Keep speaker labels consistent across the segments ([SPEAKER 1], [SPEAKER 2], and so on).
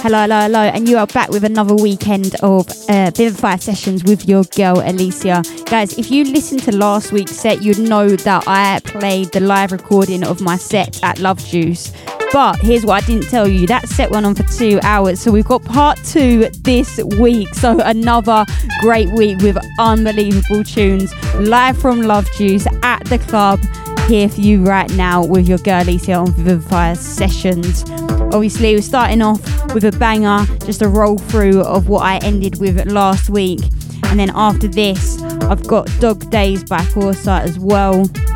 [SPEAKER 1] Hello, hello, hello, and you are back with another weekend of uh, Vivifier sessions with your girl Elysia. Guys, if you listened to last week's set, you'd know that I played the live recording of my set at Love Juice. But here's what I didn't tell you that set went on for two hours, so we've got part two this week. So, another great week with unbelievable tunes live from Love Juice at the club here for you right now with your girl Elysia on Vivifier sessions. Obviously, we're starting off with a banger, just a roll through of what I ended with last week. And then after this, I've got Dog Days by Foresight as well.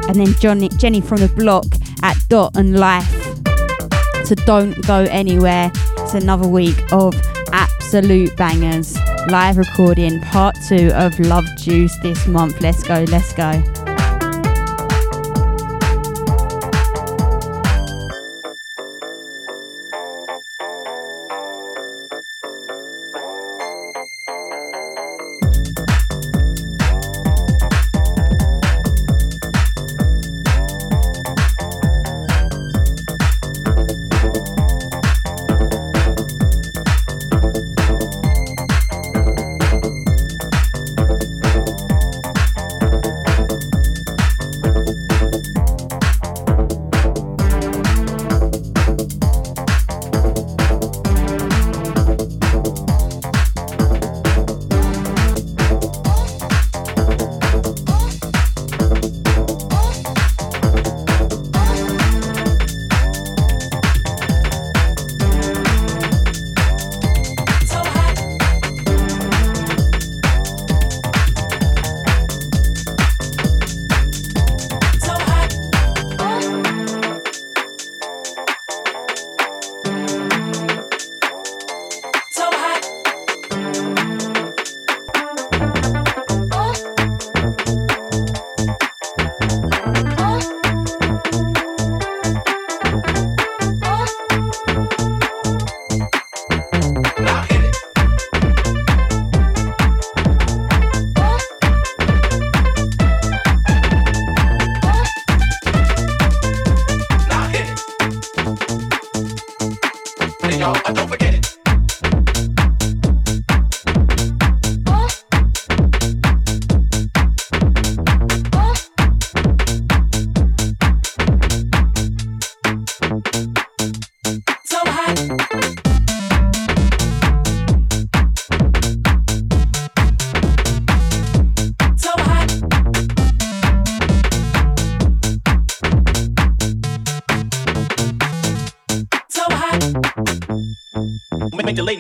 [SPEAKER 1] And then Johnny, Jenny from the block at Dot and Life. So don't go anywhere. It's another week of absolute bangers. Live recording part two of Love Juice this month. Let's go, let's go.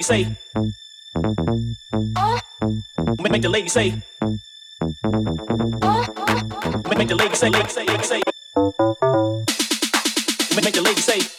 [SPEAKER 2] Say. Make the lady say. Make the lady say, Make say, lady say. Make the lady say.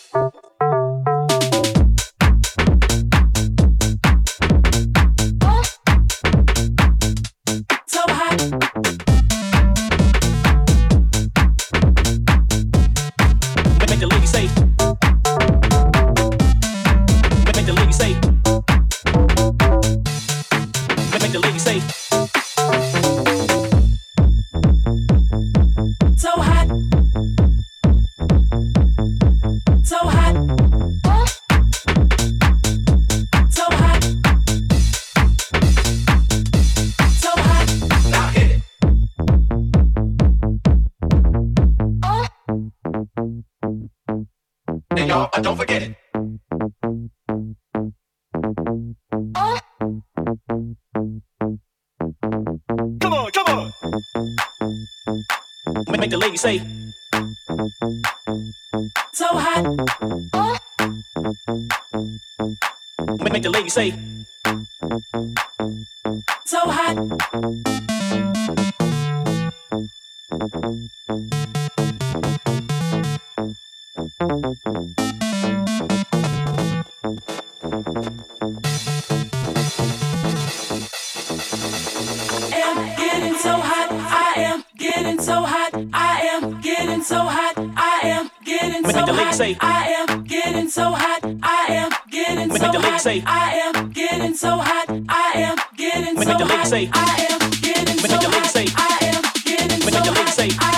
[SPEAKER 3] So hot, I am getting so
[SPEAKER 2] the lady
[SPEAKER 3] hot. I am getting so hot. I am getting so hot. I am getting so hot. I am getting so hot. I am getting so hot. I am getting so hot. I am getting so hot. I am getting so hot.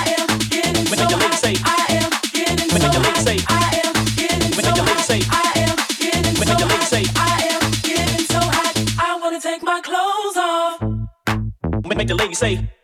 [SPEAKER 3] I am getting so hot. I am getting so hot. I am getting so hot. I wanna take my clothes off.
[SPEAKER 2] Make the lady say.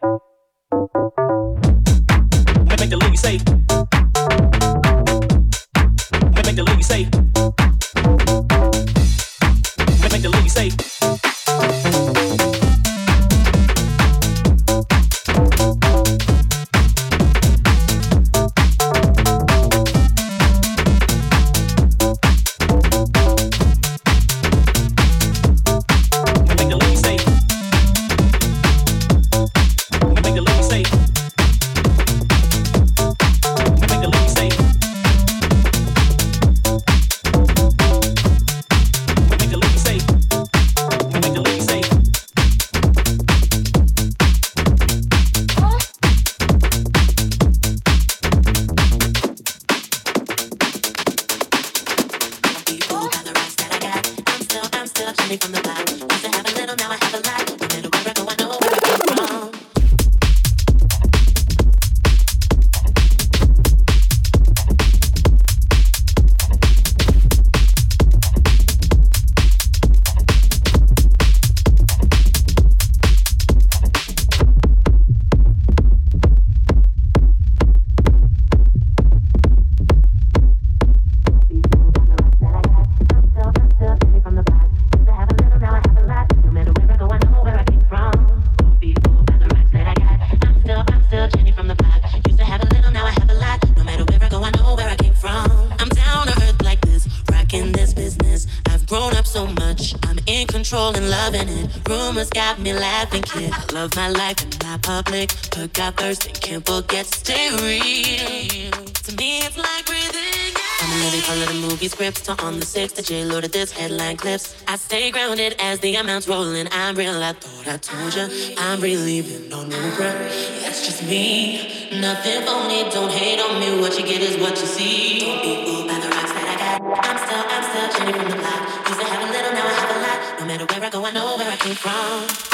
[SPEAKER 4] Love my life and my public, but got thirst and can't forget to stay real. To me, it's like breathing. I'm living for little movie scripts to on the six to J loaded this headline clips. I stay grounded as the amounts rolling. I'm real. I thought I told ya. I'm relieving on no breath. That's just me. Nothing phony. Don't hate on me. What you get is what you see. Don't be fooled by the rocks that I got. I'm still, I'm still Jenny from the block. Used to have a little, now I have a lot. No matter where I go, I know where I came from.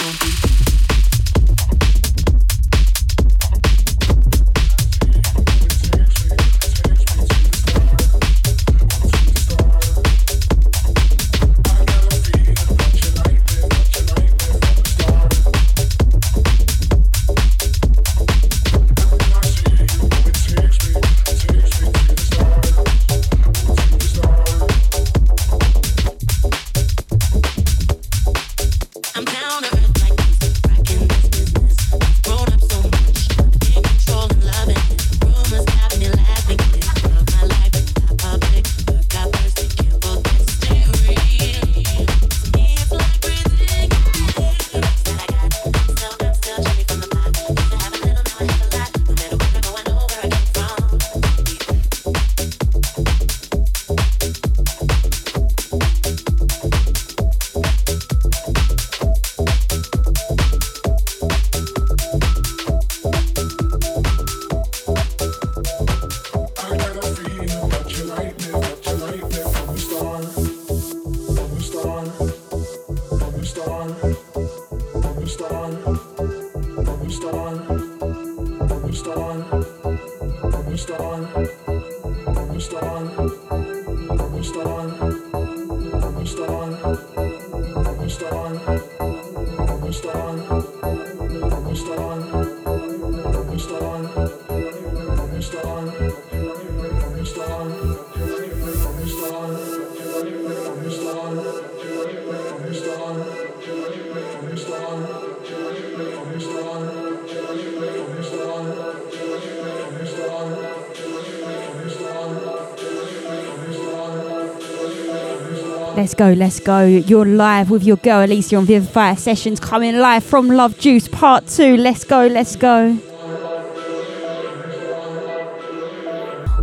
[SPEAKER 4] Go,
[SPEAKER 1] let's go. You're live with your girl Elysia on Vivifier Sessions, coming live from Love Juice Part 2. Let's go, let's go.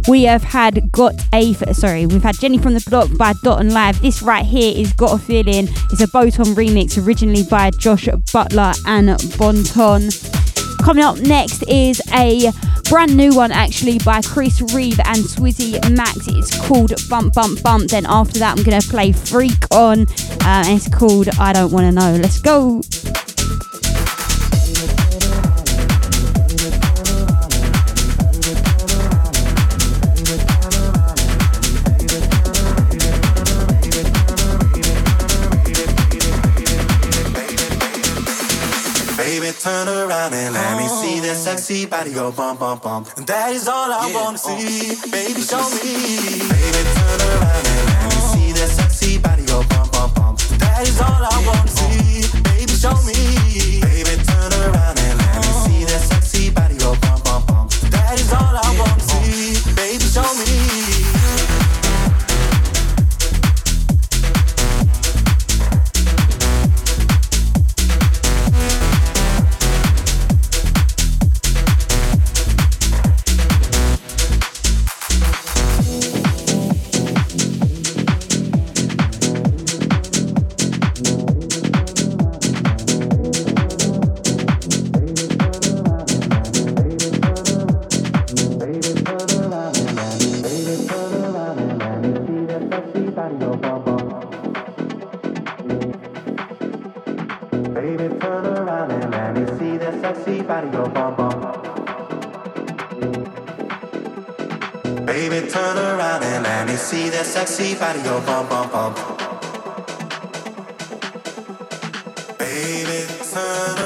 [SPEAKER 1] We have had Got a, sorry, we've had Jenny from the Block by Dot and Live. This right here is Got a Feeling. It's a Boton remix, originally by Josh Butler and Bontan. Coming up next is a Brand new one actually by Chris Reeve and Swizzy Max. It's called Bump Bump Bump. Then after that, I'm gonna play Freak on, uh, and it's called I Don't Wanna Know. Let's go.
[SPEAKER 5] Turn around and let me see that oh. sexy body go bump, bump, bump. And that is all I yeah. wanna see. Baby, show me. Baby, turn around and let me see that sexy body go bump, bump, bump. That is all I wanna see. Baby, show me. Baby, turn around and let me see that sexy body go bump, bump, bump. That is all I wanna see.
[SPEAKER 6] Fun.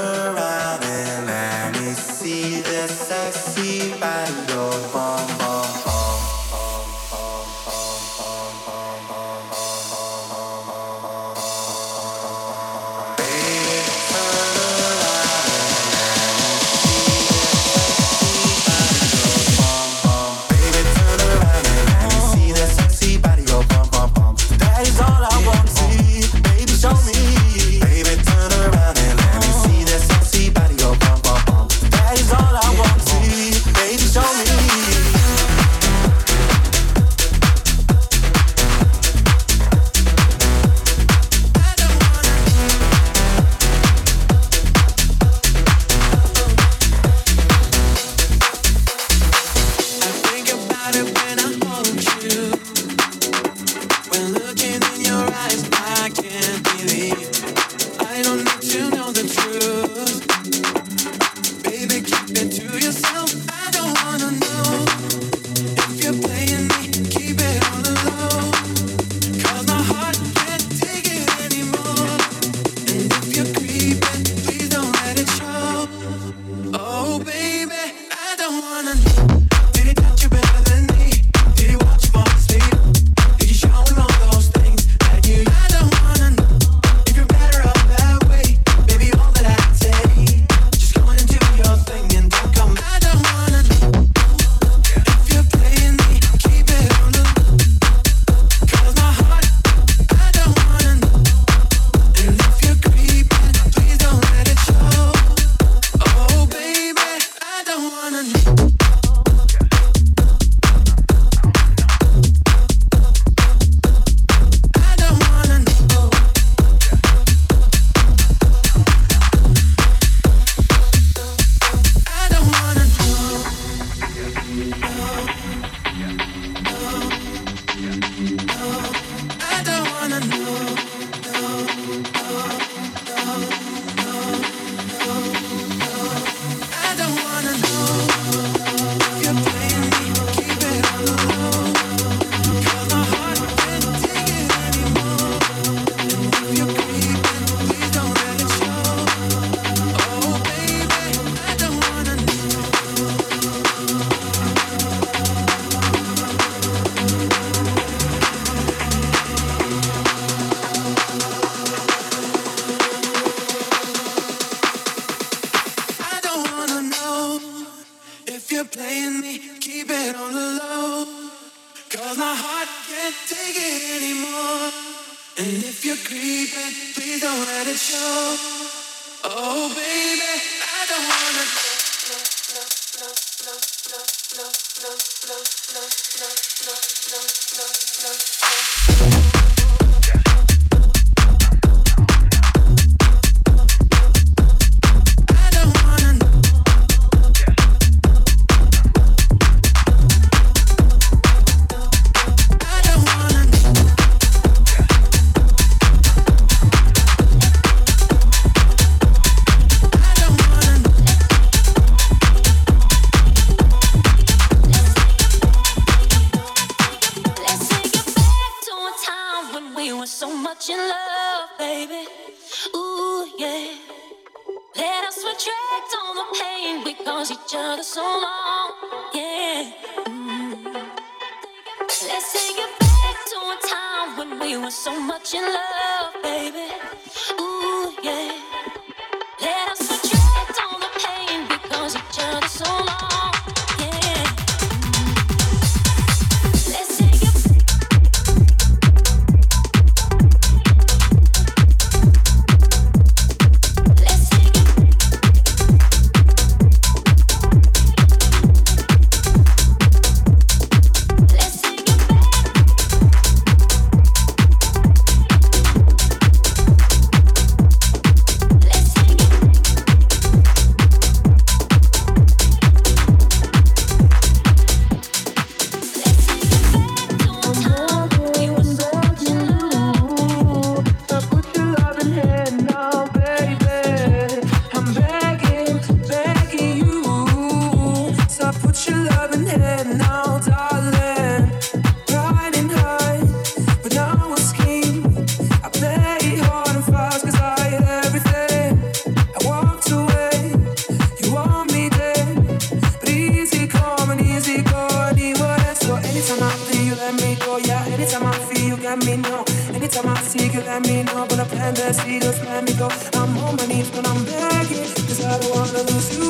[SPEAKER 6] and that she just let me go. I'm on my knees but I'm begging, cause I don't wanna lose you.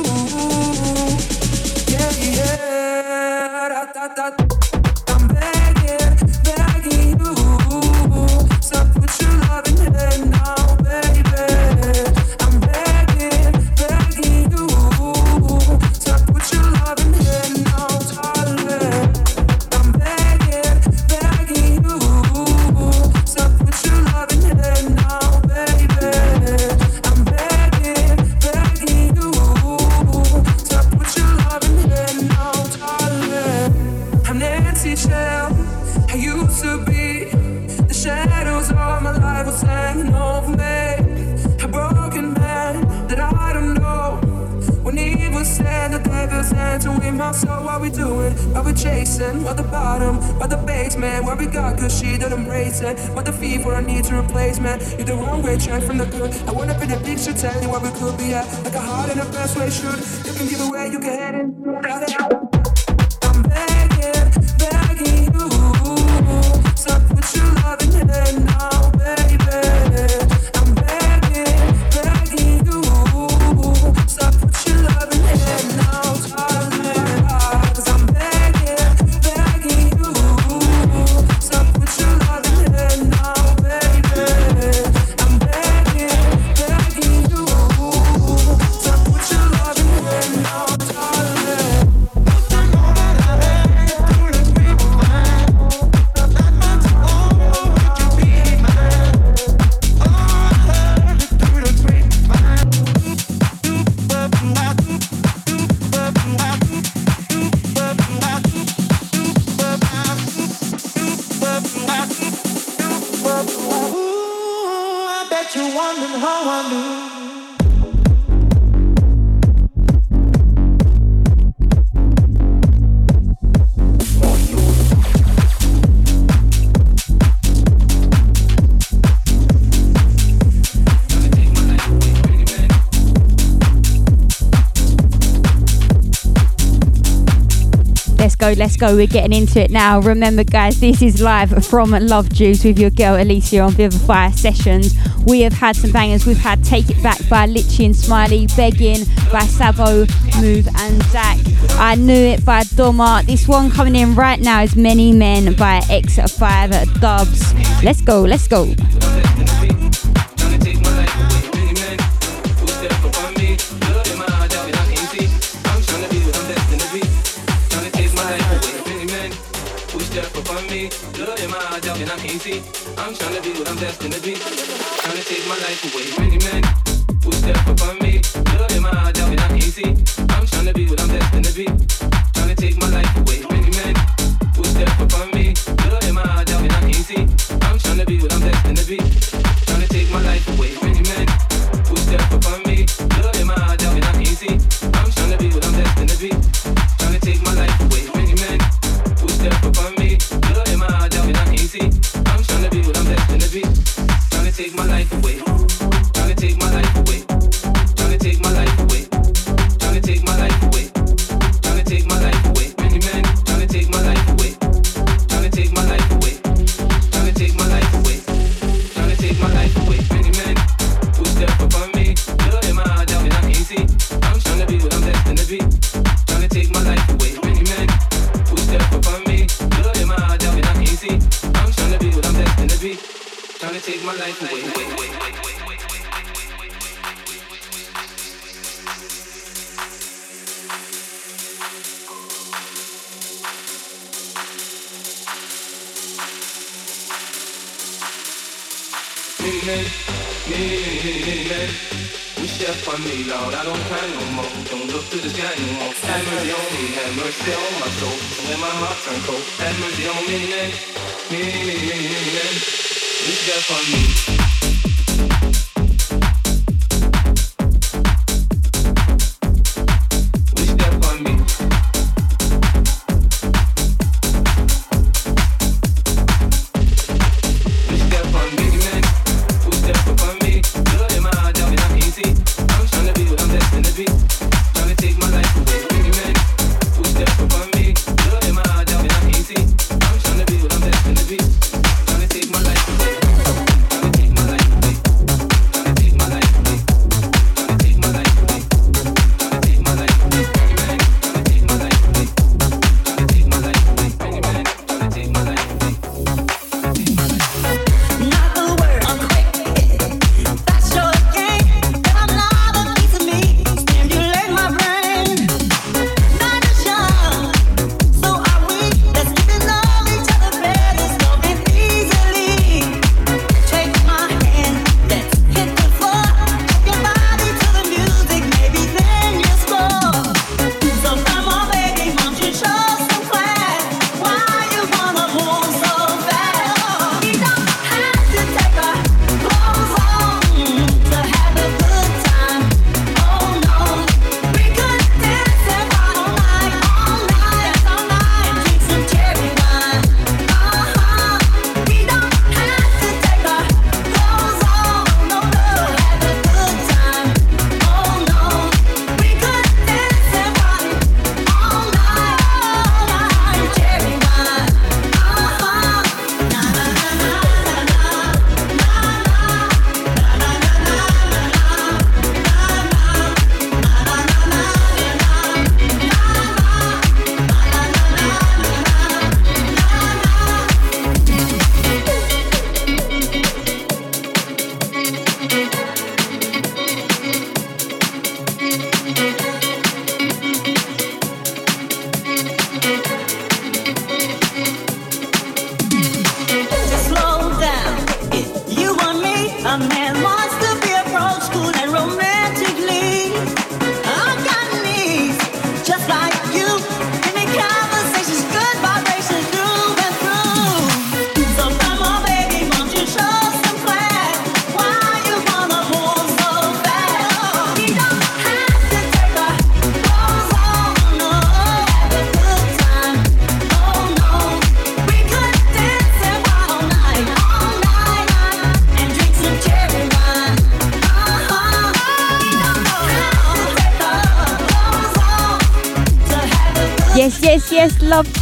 [SPEAKER 1] let's go. We're getting into it now. Remember, guys, this is live from Love Juice with your girl Elysia on Vivifier Sessions. We have had some bangers. We've had Take It Back by Litchi and Smiley, Begging by Savo Move and Zach. I Knew It by Doma. This one coming in right now is Many Men by X5 Dubs. Let's go, let's go.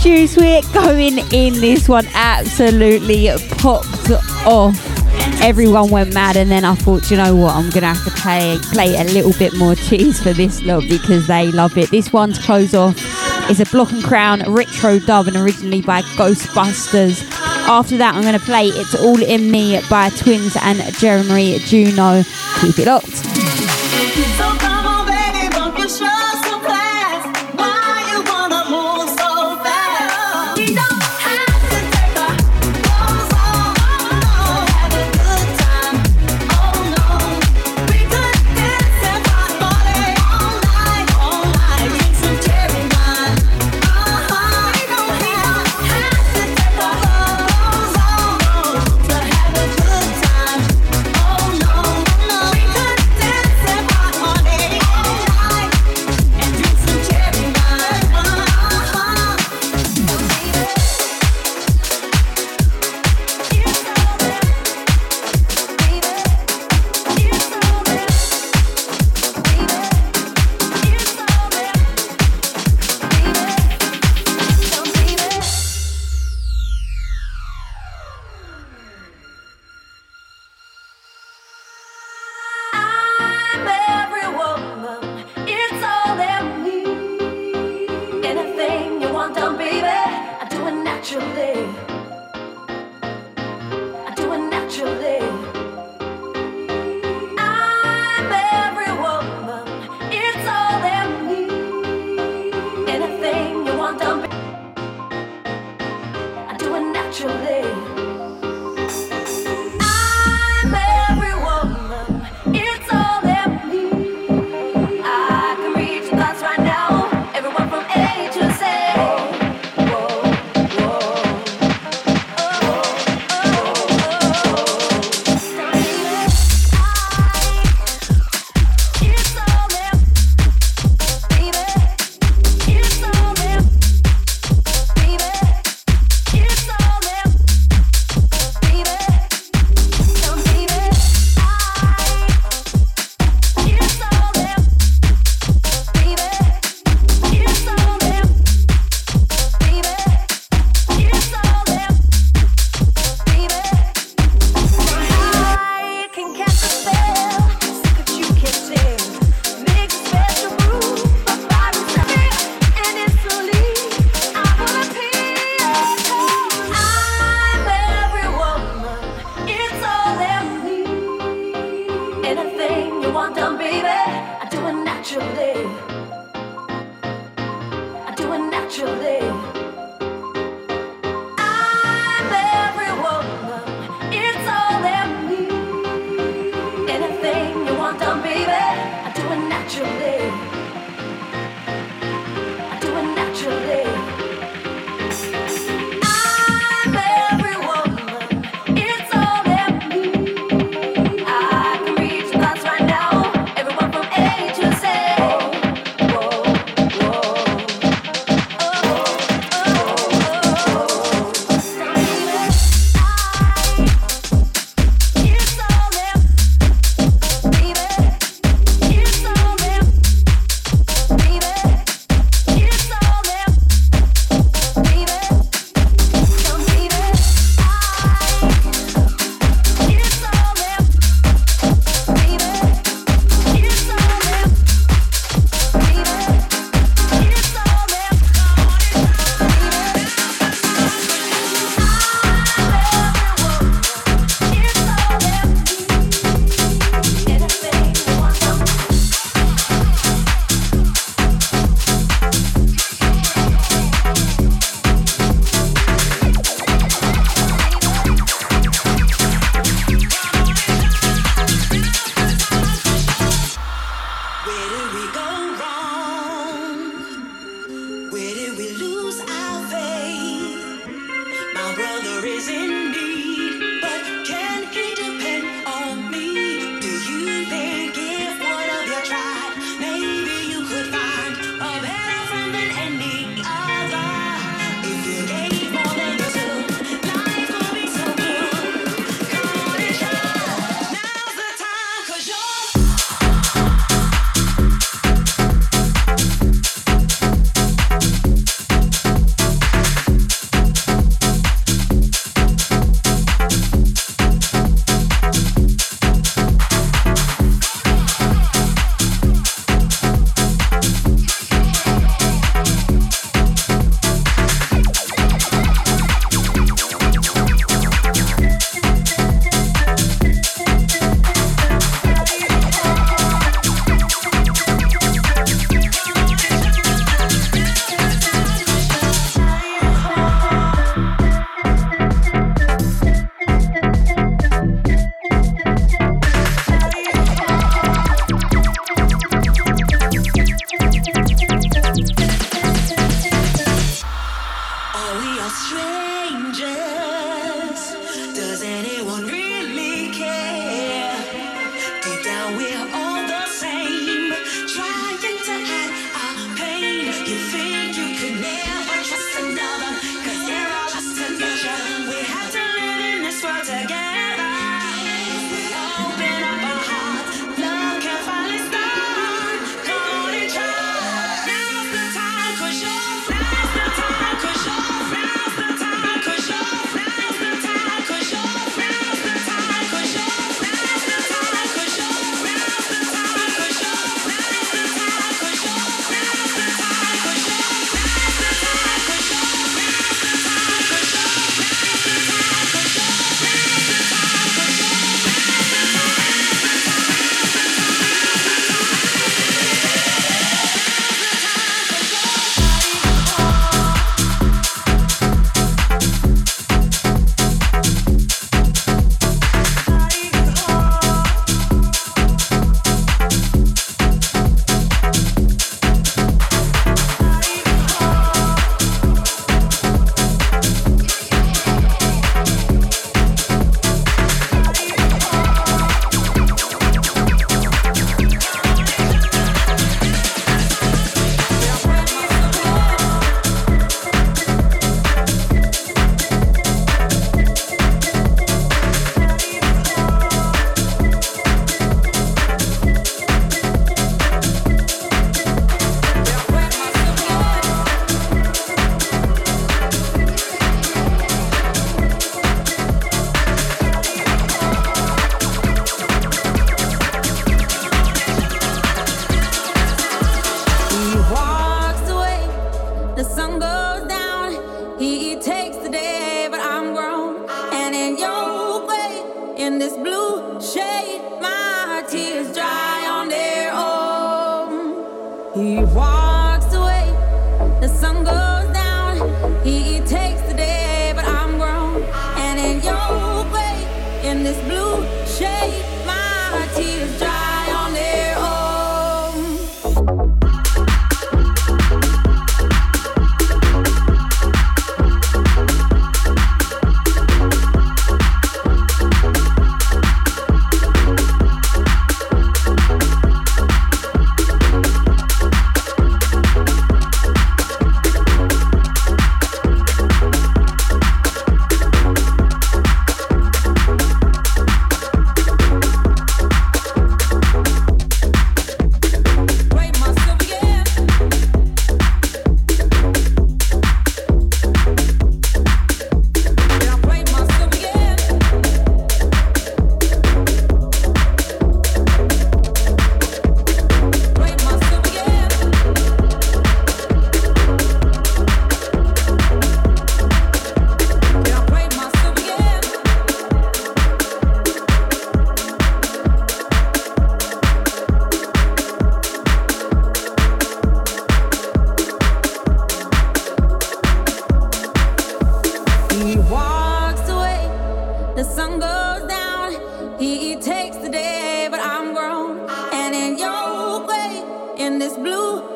[SPEAKER 7] juice. We're going in. This one absolutely popped off everyone went mad and then I thought, you know what, I'm gonna have to play play a little bit more cheese for this lot because they love it. This one's close off is a block and crown retro dub and originally by Ghostbusters. After that I'm gonna play It's All In Me by Twins and Jeremy Juno. Keep it locked.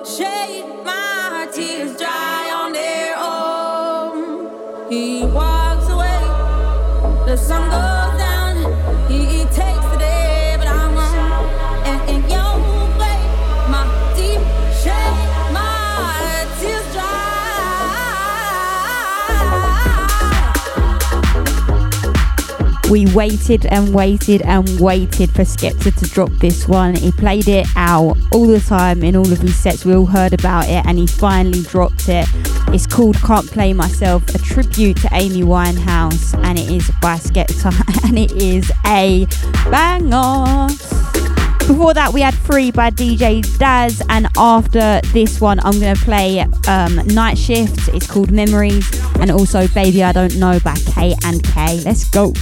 [SPEAKER 8] shade
[SPEAKER 1] We waited and waited and waited for Skepta to drop this one. He played it out all the time in all of his sets. We all heard about it and he finally dropped it. It's called Can't Play Myself, a tribute to Amy Winehouse, and it is by Skepta and it is a banger. Before that, we had Free by DJ Daz, and after this one, I'm going to play um, Night Shift. It's called Memories, and also Baby I Don't Know by K and K. Let's go.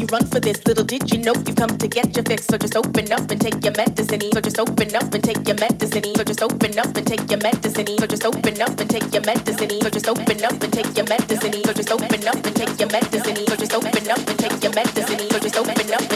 [SPEAKER 9] You run for this. Little did you know you come to get your fix. So just open up and take your medicine. So just open up and take your medicine. So just open up and take your medicine. So just open up and take your medicine. So just open up and take your medicine. So just open up and take your medicine. So just open up and take your medicine. So just open up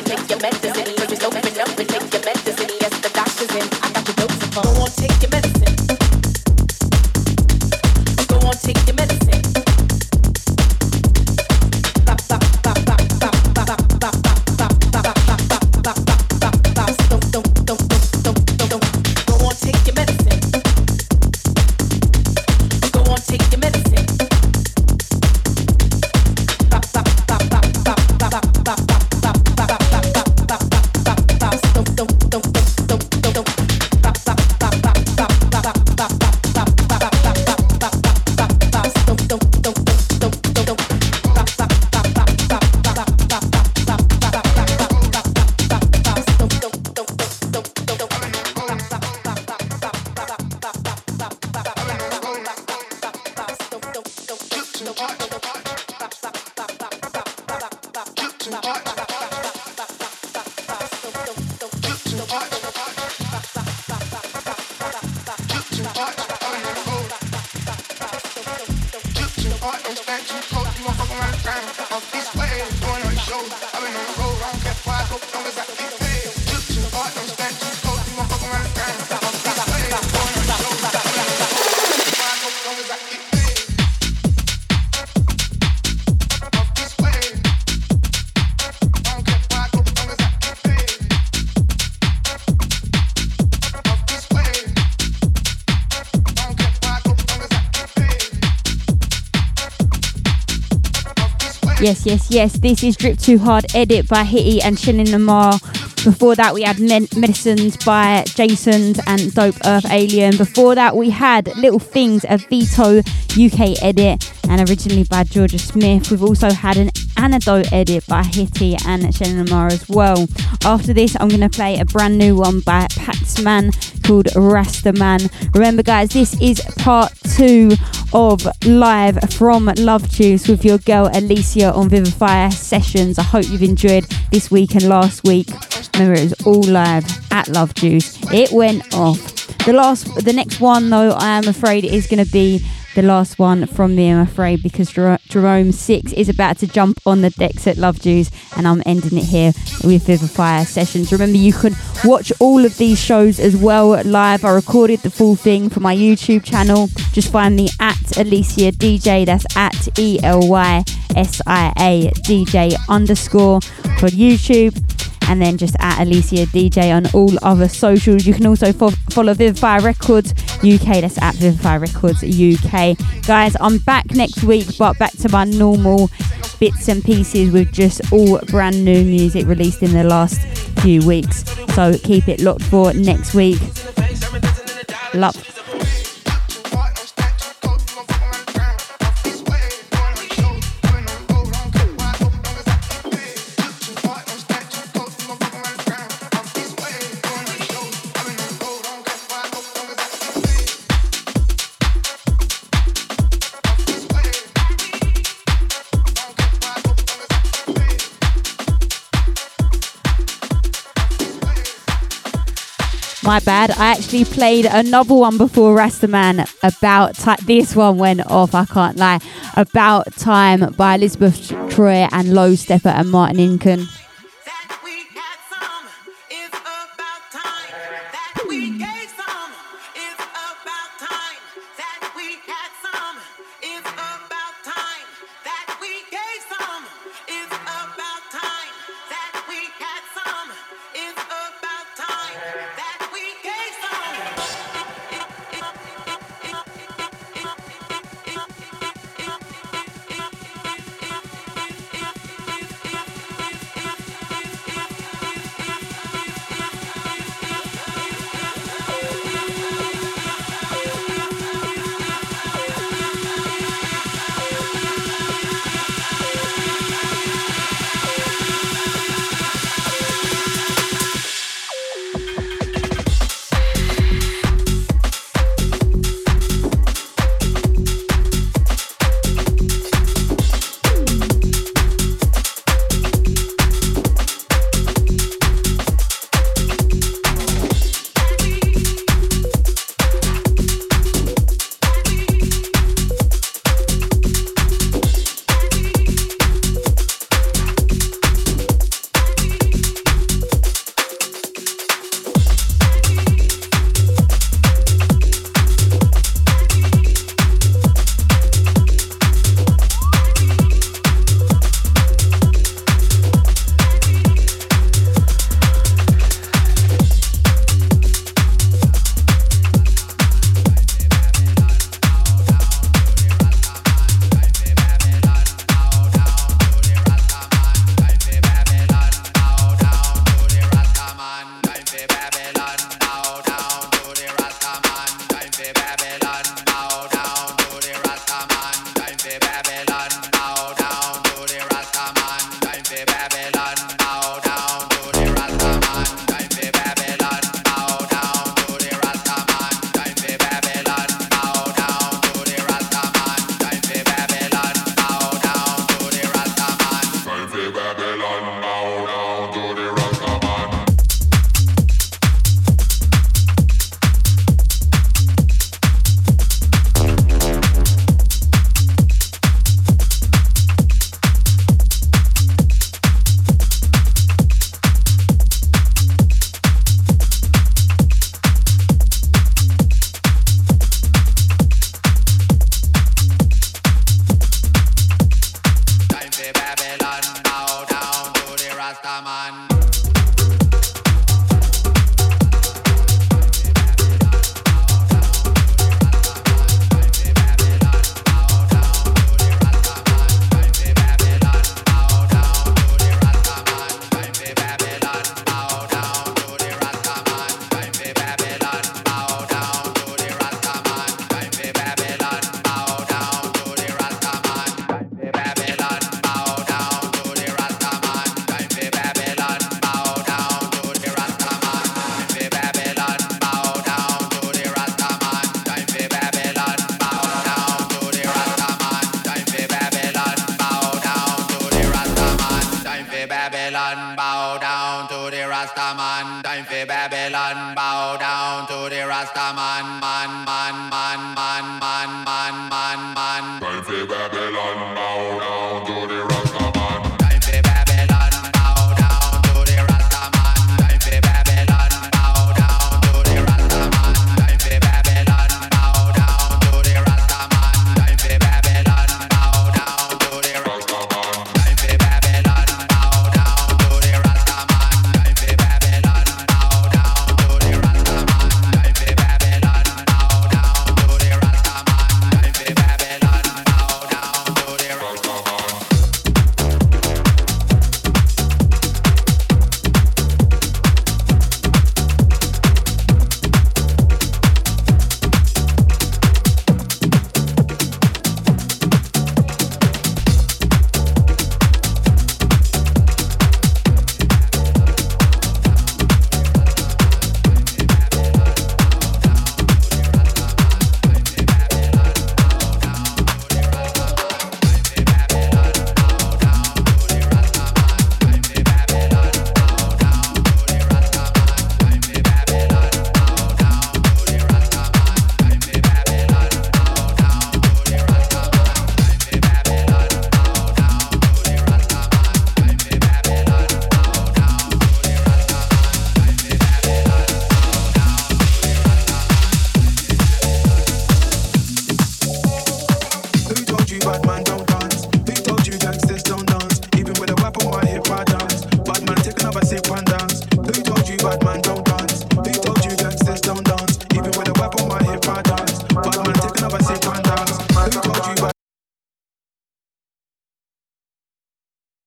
[SPEAKER 9] Yes,
[SPEAKER 1] yes. This is Drip Too Hard edit by Hitty and Shannon Lamar. Before that, we had Medicines by Jasons and Dope Earth Alien. Before that, we had Little Things, a Veto UK edit, and originally by Georgia Smith. We've also had an Antidote edit by Hitty and Shannon Lamar as well. After this, I'm going to play a brand new one by Paxman called Rastaman. Remember, guys, this is part two of live from Love Juice with your girl Elysia on Vivifier Sessions. I hope you've enjoyed this week and last week. Remember, it was all live at Love Juice. It went off. The last, the next one though, I am afraid is going to be the last one from me, I'm afraid, because Jer- Jerome Six is about to jump on the decks at Love Juice, and I'm ending it here with Vivifier Sessions. Remember, you can watch all of these shows as well live. I recorded the full thing for my YouTube channel. Just find me at Elysia DJ. That's at E L Y S I A DJ underscore for YouTube and then just at Elysia DJ on all other socials. You can also fo- follow Vivifier Records UK, that's at Vivifier Records UK. Guys, I'm back next week, but back to my normal bits and pieces with just all brand new music released in the last few weeks. So keep it locked for next week. Love. My bad. I actually played another one before Rastaman. About. This one went off. I can't lie. About time by Elizabeth Troy and Low Steppa and Martin
[SPEAKER 10] Ikin.